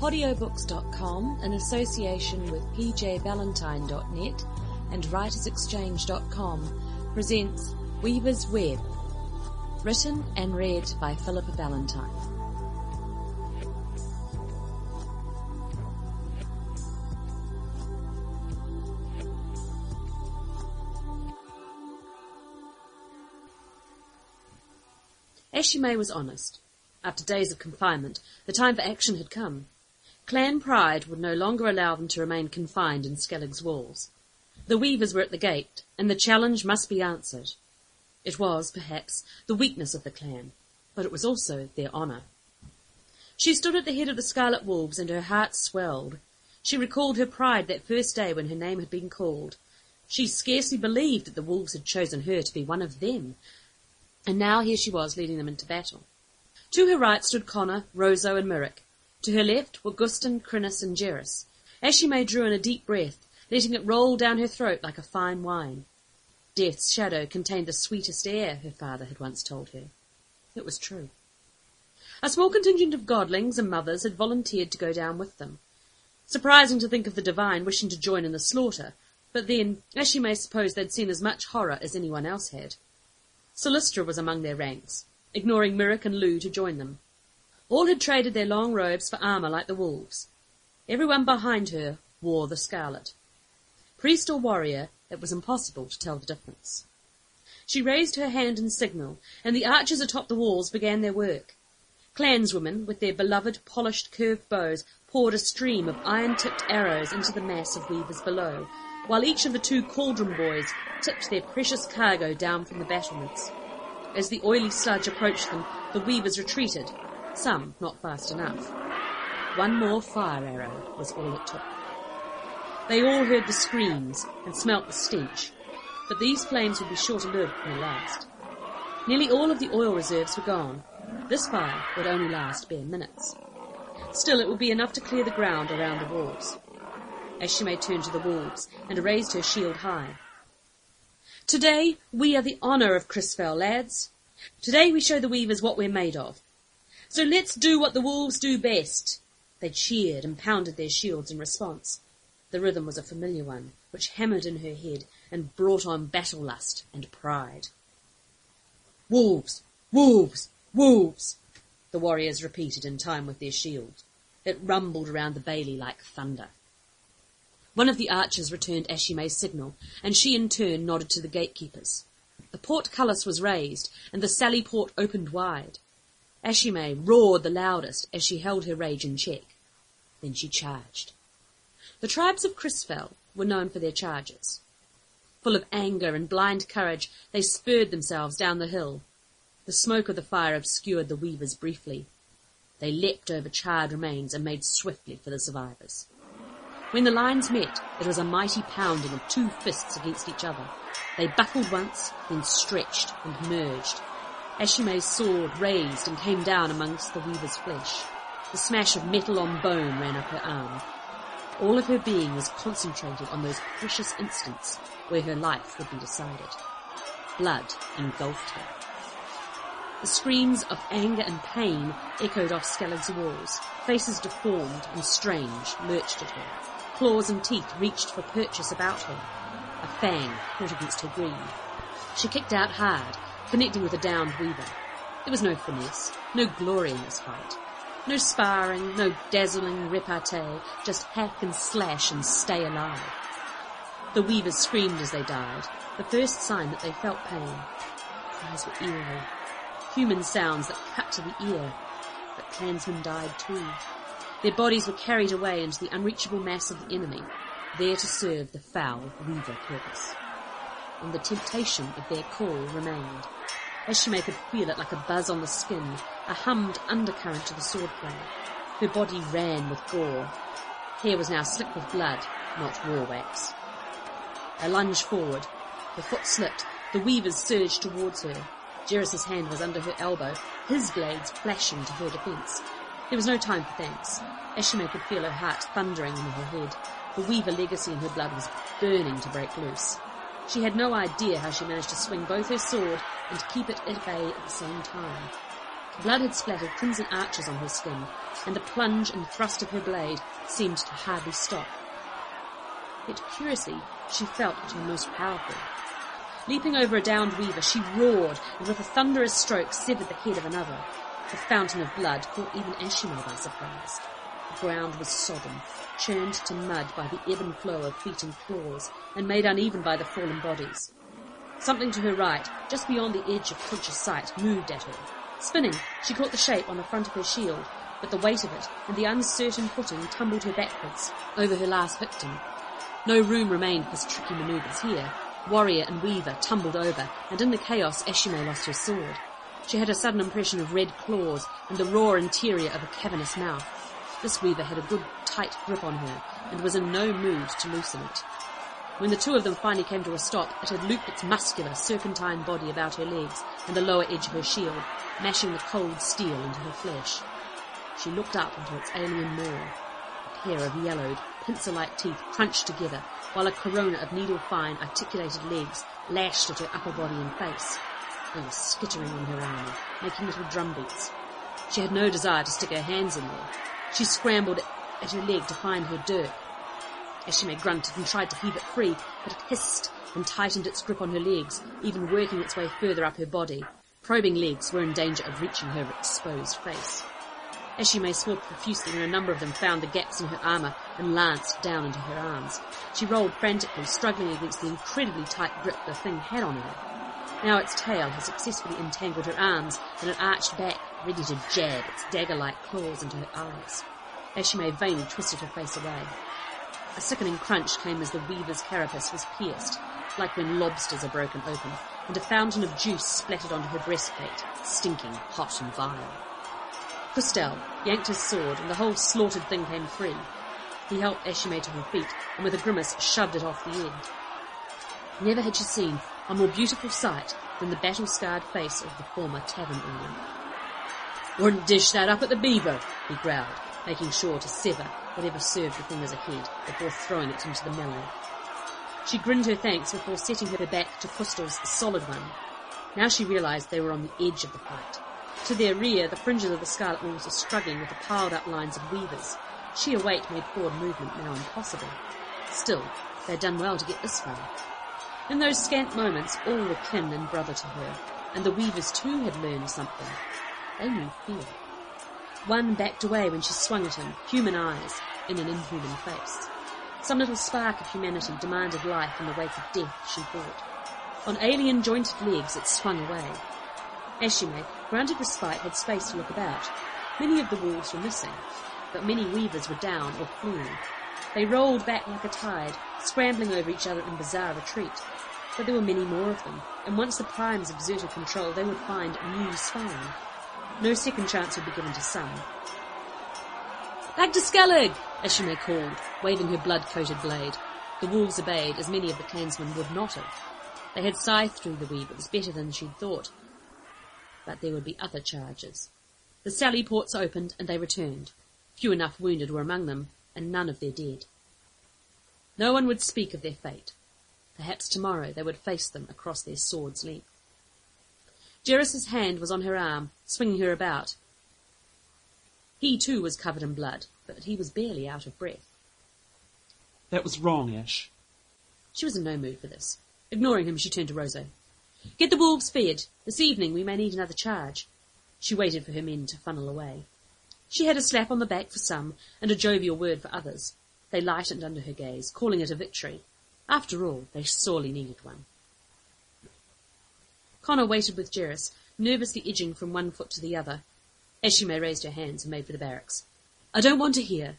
Audiobooks.com, in association with pjvalentine.net and writersexchange.com, presents Weaver's Web, written and read by Philippa Valentine. Ashi'mei was honest. After days of confinement, the time for action had come. Clan pride would no longer allow them to remain confined in Skellig's walls. The weavers were at the gate, and the challenge must be answered. It was, perhaps, the weakness of the clan, but it was also their honour. She stood at the head of the Scarlet Wolves, and her heart swelled. She recalled her pride that first day when her name had been called. She scarcely believed that the wolves had chosen her to be one of them, and now here she was leading them into battle. To her right stood Connor, Roso, and Myrick. To her left were Guston, Crinnis, and Jerris. Ashi'mei drew in a deep breath, letting it roll down her throat like a fine wine. Death's shadow contained the sweetest air, her father had once told her. It was true. A small contingent of godlings and mothers had volunteered to go down with them. Surprising to think of the divine wishing to join in the slaughter, but then, as she may suppose, they'd seen as much horror as anyone else had. Solistra was among their ranks, ignoring Myrick and Lou to join them. All had traded their long robes for armour like the wolves. Everyone behind her wore the scarlet. Priest or warrior, it was impossible to tell the difference. She raised her hand in signal, and the archers atop the walls began their work. Clanswomen, with their beloved polished curved bows, poured a stream of iron-tipped arrows into the mass of weavers below, while each of the two cauldron boys tipped their precious cargo down from the battlements. As the oily sludge approached them, the weavers retreated, some not fast enough. One more fire arrow was all it took. They all heard the screams and smelt the stench, but these flames would be short-lived when they last. Nearly all of the oil reserves were gone. This fire would only last bare minutes. Still, it would be enough to clear the ground around the walls. Ashi'mei turned to the wolves and raised her shield high. Today, we are the honour of Crisfell, lads. Today we show the weavers what we're made of. So let's do what the wolves do best. They cheered and pounded their shields in response. The rhythm was a familiar one, which hammered in her head and brought on battle lust and pride. Wolves! Wolves! Wolves! The warriors repeated in time with their shields. It rumbled around the bailey like thunder. One of the archers returned Ashi'mei's signal, and she in turn nodded to the gatekeepers. The portcullis was raised, and the sally port opened wide. Ashi'mei roared the loudest as she held her rage in check. Then she charged. The tribes of Crisfell were known for their charges. Full of anger and blind courage, they spurred themselves down the hill. The smoke of the fire obscured the weavers briefly. They leapt over charred remains and made swiftly for the survivors. When the lines met, it was a mighty pounding of two fists against each other. They buckled once, then stretched and merged, Ashi'mei's sword raised and came down amongst the weaver's flesh. The smash of metal on bone ran up her arm. All of her being was concentrated on those precious instants where her life would be decided. Blood engulfed her. The screams of anger and pain echoed off Skellig's walls. Faces deformed and strange lurched at her. Claws and teeth reached for purchase about her. A fang caught against her greave. She kicked out hard, connecting with a downed weaver. There was no finesse, no glory in this fight. No sparring, no dazzling repartee, just hack and slash and stay alive. The weavers screamed as they died, the first sign that they felt pain. Cries were eerie, human sounds that cut to the ear, but clansmen died too. Their bodies were carried away into the unreachable mass of the enemy, there to serve the foul weaver purpose. And the temptation of their call remained. Ashi'mei could feel it like a buzz on the skin, a hummed undercurrent to the swordplay. Her body ran with gore. Hair was now slick with blood, not war wax. A lunge forward. Her foot slipped. The weavers surged towards her. Jerris's hand was under her elbow, his blades flashing to her defence. There was no time for thanks. Ashi'mei could feel her heart thundering in her head. The Weaver legacy in her blood was burning to break loose. She had no idea how she managed to swing both her sword and keep it at bay at the same time. Blood had splattered crimson arches on her skin, and the plunge and thrust of her blade seemed to hardly stop. Yet curiously, she felt at her most powerful. Leaping over a downed weaver, she roared, and with a thunderous stroke severed the head of another. The fountain of blood caught even Ashi'mei by surprise. Ground was sodden, churned to mud by the ebb and flow of feet and claws, and made uneven by the fallen bodies. Something to her right, just beyond the edge of conscious sight, moved at her. Spinning, she caught the shape on the front of her shield, but the weight of it and the uncertain footing tumbled her backwards over her last victim. No room remained for tricky manoeuvres here. Warrior and weaver tumbled over, and in the chaos Ashi'mei lost her sword. She had a sudden impression of red claws and the raw interior of a cavernous mouth. This weaver had a good tight grip on her and was in no mood to loosen it. When the two of them finally came to a stop, it had looped its muscular, serpentine body about her legs and the lower edge of her shield, mashing the cold steel into her flesh. She looked up into its alien maw. A pair of yellowed, pincer-like teeth crunched together, while a corona of needle-fine, articulated legs lashed at her upper body and face. They were skittering on her armor, making little drumbeats. She had no desire to stick her hands in there. She scrambled at her leg to find her dirk. Ashi'mei grunted and tried to heave it free, but it hissed and tightened its grip on her legs, even working its way further up her body. Probing legs were in danger of reaching her exposed face. Ashi'mei swore profusely when a number of them found the gaps in her armor and lanced down into her arms. She rolled frantically, struggling against the incredibly tight grip the thing had on her. Now its tail had successfully entangled her arms and it arched back, ready to jab its dagger-like claws into her eyes. Ashi'mei vainly twisted her face away. A sickening crunch came as the weaver's carapace was pierced, like when lobsters are broken open, and a fountain of juice splattered onto her breastplate, stinking hot and vile. Christel yanked his sword, and the whole slaughtered thing came free. He helped Ashi'mei to her feet, and with a grimace shoved it off the end. Never had she seen a more beautiful sight than the battle-scarred face of the former tavern owner. Wouldn't dish that up at the beaver, he growled, making sure to sever whatever served the thing as a head before throwing it into the melee. She grinned her thanks before setting her back to Crystal's solid one. Now she realized they were on the edge of the fight. To their rear, the fringes of the Scarlet Wolves were struggling with the piled-up lines of weavers. Sheer weight made forward movement now impossible. Still, they had done well to get this far. In those scant moments, all were kin and brother to her, and the weavers too had learned something. Knew fear. One backed away when she swung at him, human eyes, in an inhuman face. Some little spark of humanity demanded life in the wake of death, she thought. On alien jointed legs it swung away. Ashi'mei, granted respite, had space to look about. Many of the wolves were missing, but many weavers were down or fleeing. They rolled back like a tide, scrambling over each other in bizarre retreat. But there were many more of them, and once the primes exerted control, they would find a new spawn. No second chance would be given to some. Back to Skellig! Ashi'mei called, waving her blood-coated blade. The wolves obeyed, as many of the clansmen would not have. They had scythed through the weave. It was better than she'd thought. But there would be other charges. The sally ports opened, and they returned. Few enough wounded were among them, and none of their dead. No one would speak of their fate. Perhaps tomorrow they would face them across their sword's length. Jerris's hand was on her arm, swinging her about. He too was covered in blood, but he was barely out of breath. That was wrong, Ash. She was in no mood for this. Ignoring him, she turned to Roseau. Get the wolves fed. This evening we may need another charge. She waited for her men to funnel away. She had a slap on the back for some, and a jovial word for others. They lightened under her gaze, calling it a victory. After all, they sorely needed one. Connor waited with Jerris, nervously edging from one foot to the other. Ashi'mei raised her hands and made for the barracks. I don't want to hear.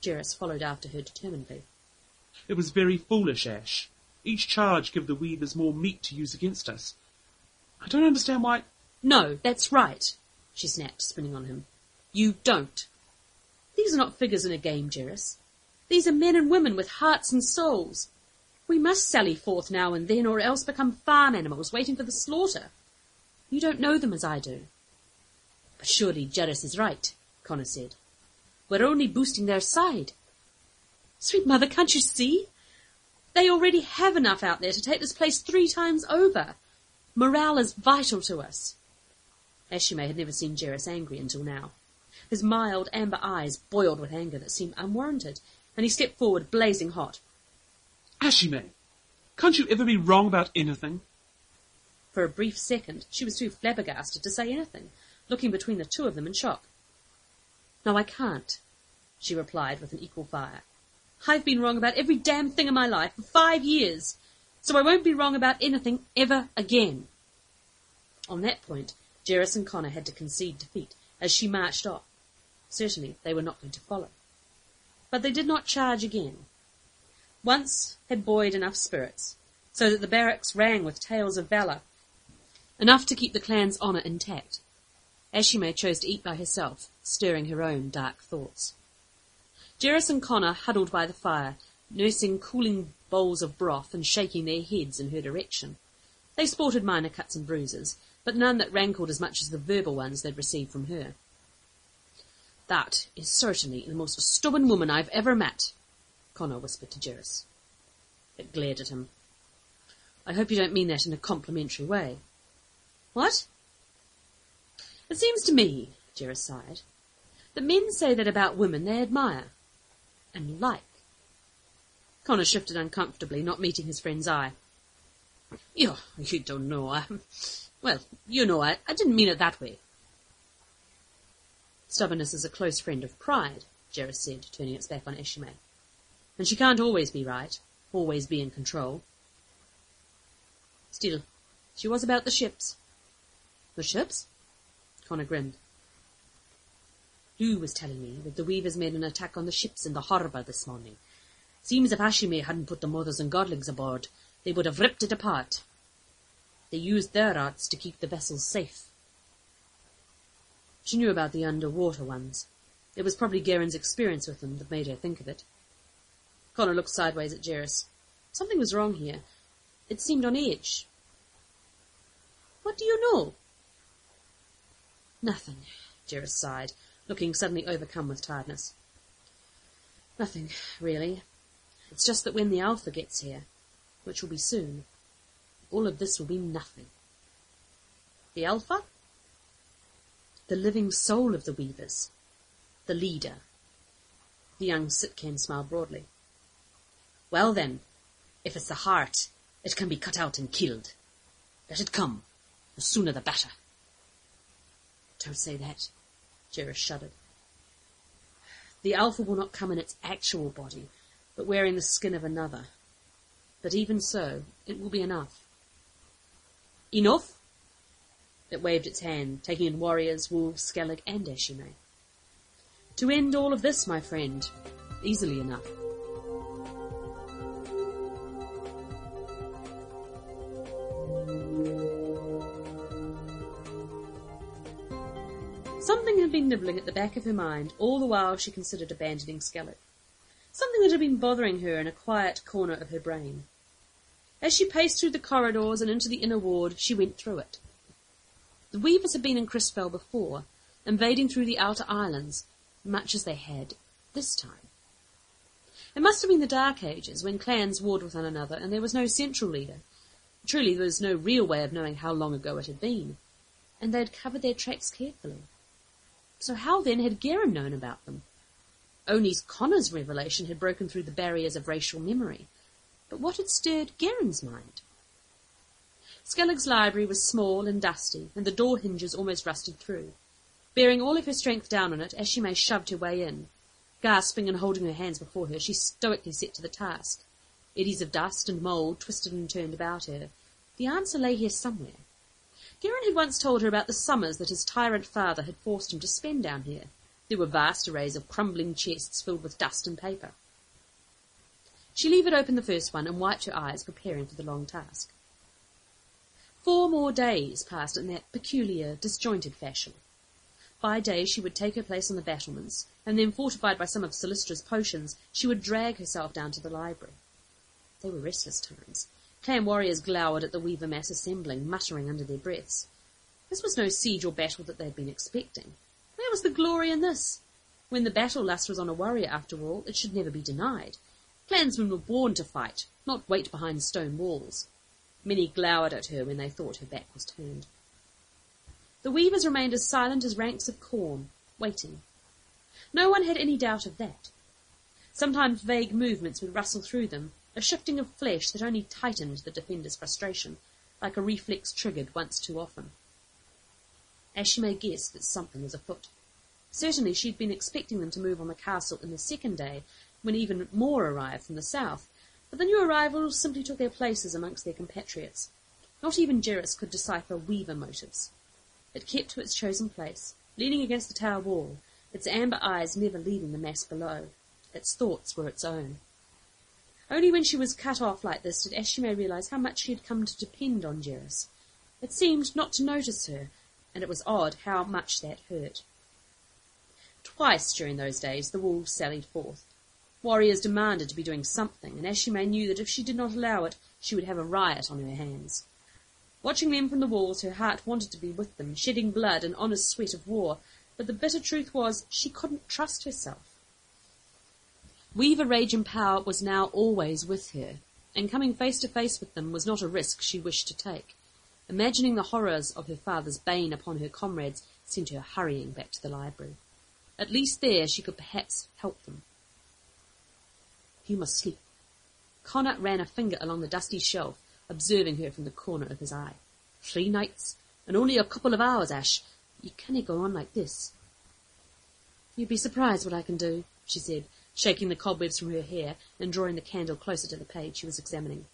Jerris followed after her determinedly. It was very foolish, Ash. Each charge gave the weavers more meat to use against us. I don't understand why. No, that's right, she snapped, spinning on him. You don't. These are not figures in a game, Jerris. These are men and women with hearts and souls. We must sally forth now and then, or else become farm animals waiting for the slaughter. You don't know them as I do. But surely Jerris is right, Connor said. We're only boosting their side. Sweet mother, can't you see? They already have enough out there to take this place three times over. Morale is vital to us. Ashi'mei had never seen Jerris angry until now. His mild amber eyes boiled with anger that seemed unwarranted, and he stepped forward, blazing hot. Ashi'mei, can't you ever be wrong about anything? For a brief second, she was too flabbergasted to say anything, looking between the two of them in shock. No, I can't, she replied with an equal fire. I've been wrong about every damn thing in my life for five years, so I won't be wrong about anything ever again. On that point, Jerris and Connor had to concede defeat as she marched off. Certainly they were not going to follow. But they did not charge again. Once had buoyed enough spirits, so that the barracks rang with tales of valour, enough to keep the clan's honour intact. Ashi'mei chose to eat by herself, stirring her own dark thoughts. Jerris and Connor huddled by the fire, nursing cooling bowls of broth and shaking their heads in her direction. They sported minor cuts and bruises, but none that rankled as much as the verbal ones they'd received from her. That is certainly the most stubborn woman I've ever met, Connor whispered to Jerris. It glared at him. I hope you don't mean that in a complimentary way. What? It seems to me, Jerris sighed, that men say that about women they admire and like. Connor shifted uncomfortably, not meeting his friend's eye. You, you don't know. I, well, you know, I, I didn't mean it that way. Stubbornness is a close friend of pride, Jerris said, turning its back on Ashi'mei. And she can't always be right, always be in control. Still, she was about the ships. The ships? Connor grinned. Lou was telling me that the weavers made an attack on the ships in the harbour this morning. Seems if Ashi'mei hadn't put the mothers and godlings aboard, they would have ripped it apart. They used their arts to keep the vessels safe. She knew about the underwater ones. It was probably Geran's experience with them that made her think of it. Connor looked sideways at Jerris. Something was wrong here. It seemed on edge. What do you know? Nothing, Jerris sighed, looking suddenly overcome with tiredness. Nothing, really. It's just that when the Alpha gets here, which will be soon, all of this will be nothing. The Alpha? The living soul of the Weavers. The leader. The young Sitkan smiled broadly. Well then, if it's the heart, it can be cut out and killed. Let it come. The sooner the better. Don't say that. Jerris shuddered. The Alpha will not come in its actual body, but wearing the skin of another. But even so, it will be enough. Enough? It waved its hand, taking in warriors, wolves, Skellig, and Ashi'mei. To end all of this, my friend, easily enough. Had been nibbling at the back of her mind all the while she considered abandoning Skellig. Something that had been bothering her in a quiet corner of her brain. As she paced through the corridors and into the inner ward, she went through it. The Weavers had been in Christfell before, invading through the outer islands, much as they had this time. It must have been the Dark Ages, when clans warred with one another and there was no central leader. Truly, there was no real way of knowing how long ago it had been. And they had covered their tracks carefully. So how then had Geran known about them? Only Connor's revelation had broken through the barriers of racial memory. But what had stirred Geran's mind? Skellig's library was small and dusty, and the door hinges almost rusted through. Bearing all of her strength down on it, Ashi'mei shoved her way in. Gasping and holding her hands before her, she stoically set to the task. Eddies of dust and mould twisted and turned about her. The answer lay here somewhere. Geran had once told her about the summers that his tyrant father had forced him to spend down here. There were vast arrays of crumbling chests filled with dust and paper. She levered open the first one and wiped her eyes, preparing for the long task. Four more days passed in that peculiar, disjointed fashion. By day she would take her place on the battlements, and then, fortified by some of Silistra's potions, she would drag herself down to the library. They were restless times. Clan warriors glowered at the weaver mass assembling, muttering under their breaths. This was no siege or battle that they had been expecting. Where was the glory in this? When the battle lust was on a warrior, after all, it should never be denied. Clansmen were born to fight, not wait behind stone walls. Many glowered at her when they thought her back was turned. The weavers remained as silent as ranks of corn, waiting. No one had any doubt of that. Sometimes vague movements would rustle through them, a shifting of flesh that only tightened the defender's frustration, like a reflex triggered once too often. Ashi'mei guessed that something was afoot. Certainly she had been expecting them to move on the castle in the second day, when even more arrived from the south, but the new arrivals simply took their places amongst their compatriots. Not even Jerris could decipher weaver motives. It kept to its chosen place, leaning against the tower wall, its amber eyes never leaving the mass below. Its thoughts were its own. Only when she was cut off like this did Ashi'mei realize how much she had come to depend on Jerris. It seemed not to notice her, and it was odd how much that hurt. Twice during those days the wolves sallied forth. Warriors demanded to be doing something, and Ashi'mei knew that if she did not allow it, she would have a riot on her hands. Watching them from the walls, her heart wanted to be with them, shedding blood and honest sweat of war, but the bitter truth was she couldn't trust herself. Weaver rage and power was now always with her, and coming face to face with them was not a risk she wished to take. Imagining the horrors of her father's bane upon her comrades sent her hurrying back to the library. At least there she could perhaps help them. You must sleep. Connor ran a finger along the dusty shelf observing her from the corner of his eye. Three nights, and only a couple of hours, Ash. You can't go on like this. You'd be surprised what I can do, she said, shaking the cobwebs from her hair and drawing the candle closer to the page she was examining.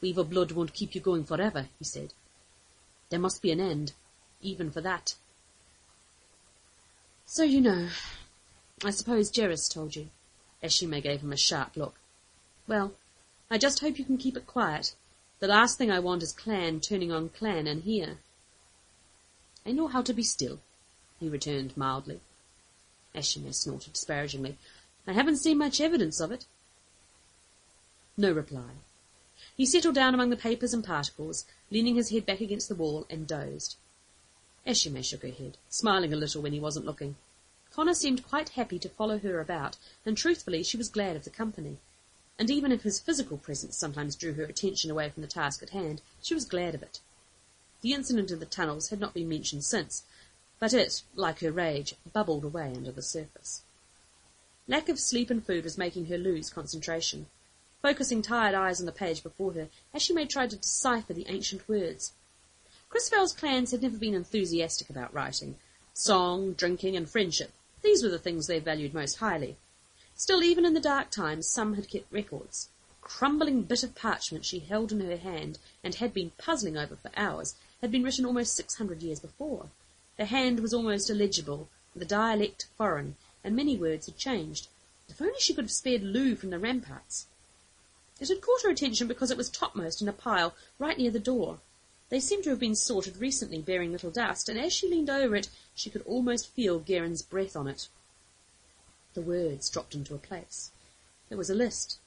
Weaver blood won't keep you going forever, he said. There must be an end, even for that. So you know. I suppose Jerris told you. Ashi'mei gave him a sharp look. Well, I just hope you can keep it quiet. The last thing I want is clan turning on clan in here. I know how to be still, he returned mildly. Ashi'mei snorted disparagingly. I haven't seen much evidence of it. No reply. He settled down among the papers and particles, leaning his head back against the wall, and dozed. Ashi'mei shook her head, smiling a little when he wasn't looking. Connor seemed quite happy to follow her about, and truthfully she was glad of the company and even if his physical presence sometimes drew her attention away from the task at hand, she was glad of it. The incident in the tunnels had not been mentioned since, but it, like her rage, bubbled away under the surface. Lack of sleep and food was making her lose concentration. Focusing tired eyes on the page before her, as Ashi'mei tried to decipher the ancient words. Crisfel's clans had never been enthusiastic about writing. Song, drinking, and friendship, these were the things they valued most highly. Still, even in the dark times, some had kept records. Crumbling bit of parchment she held in her hand and had been puzzling over for hours had been written almost six hundred years before. The hand was almost illegible, the dialect foreign, and many words had changed. If only she could have spared Lou from the ramparts. It had caught her attention because it was topmost in a pile right near the door. They seemed to have been sorted recently, bearing little dust, and as she leaned over it, she could almost feel Geran's breath on it. The words dropped into a place. There was a list.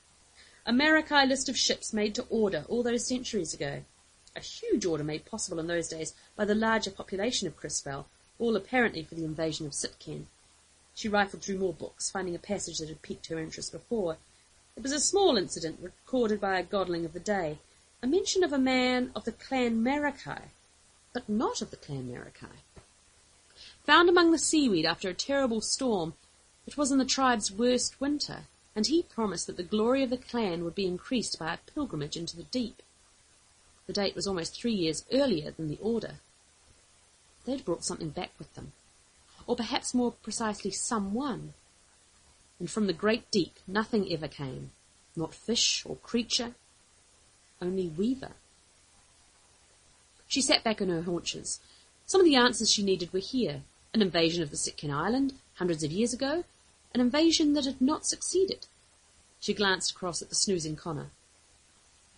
A Maracai list of ships made to order all those centuries ago. A huge order made possible in those days by the larger population of Crisfell, all apparently for the invasion of Sitken. She rifled through more books, finding a passage that had piqued her interest before. It was a small incident recorded by a godling of the day, a mention of a man of the clan Marakai, but not of the clan Marakai. Found among the seaweed after a terrible storm, it was in the tribe's worst winter, and he promised that the glory of the clan would be increased by a pilgrimage into the deep. The date was almost three years earlier than the order. They'd brought something back with them, or perhaps more precisely someone. And from the great deep nothing ever came, not fish or creature, only Weaver. She sat back on her haunches. Some of the answers she needed were here. An invasion of the Sitkin Island, hundreds of years ago, an invasion that had not succeeded. She glanced across at the snoozing Connor.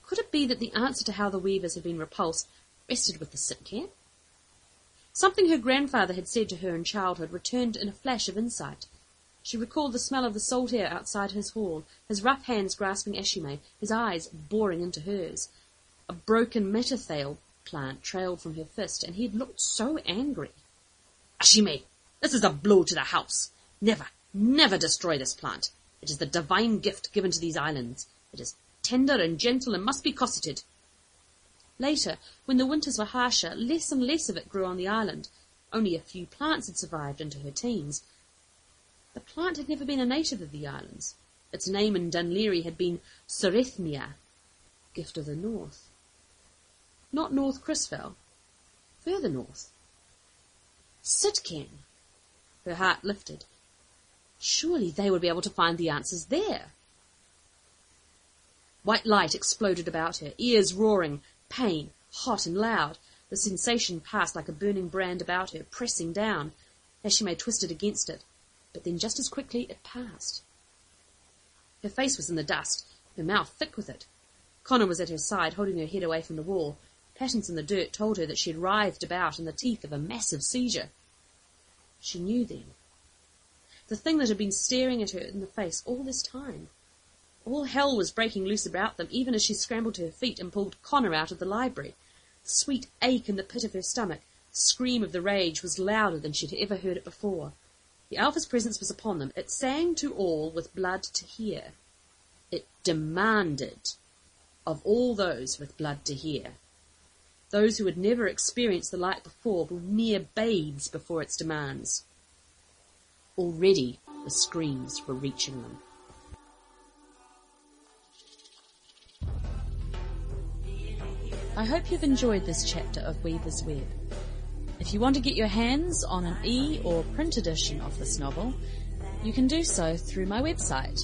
Could it be that the answer to how the Weavers had been repulsed rested with the Sitkin? Something her grandfather had said to her in childhood returned in a flash of insight. She recalled the smell of the salt air outside his hall, his rough hands grasping Ashi'mei, his eyes boring into hers. A broken metathale plant trailed from her fist, and he had looked so angry. Ashi'mei, this is a blow to the house. Never, never destroy this plant. It is the divine gift given to these islands. It is tender and gentle and must be cosseted. Later, when the winters were harsher, less and less of it grew on the island. Only a few plants had survived into her teens. The plant had never been a native of the islands. Its name in Dunleary had been Cerethnia, gift of the north. Not North Crisfell, further north. Sitkin! Her heart lifted. Surely they would be able to find the answers there. White light exploded about her, ears roaring, pain, hot and loud. The sensation passed like a burning brand about her, pressing down. Ashi'mei twisted against it, but then just as quickly it passed. Her face was in the dust, her mouth thick with it. Connor was at her side, holding her head away from the wall. Patterns in the dirt told her that she had writhed about in the teeth of a massive seizure. She knew then. The thing that had been staring at her in the face all this time. All hell was breaking loose about them, even as she scrambled to her feet and pulled Connor out of the library. The sweet ache in the pit of her stomach, the scream of the rage, was louder than she had ever heard it before. The Alpha's presence was upon them. It sang to all with blood to hear. It demanded of all those with blood to hear. Those who had never experienced the light before were mere babes before its demands. Already the screams were reaching them. I hope you've enjoyed this chapter of Weaver's Web. If you want to get your hands on an e or print edition of this novel, you can do so through my website,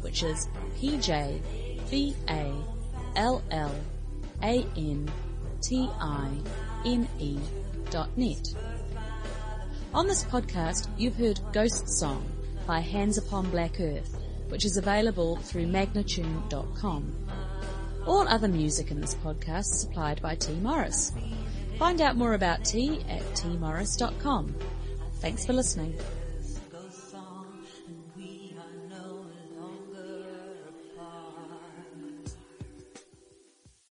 which is pjvalentine.net. On this podcast, you've heard Ghost Song by Hands Upon Black Earth, which is available through magnatune.com. All other music in this podcast supplied by T. Morris. Find out more about T at tmorris.com. Thanks for listening.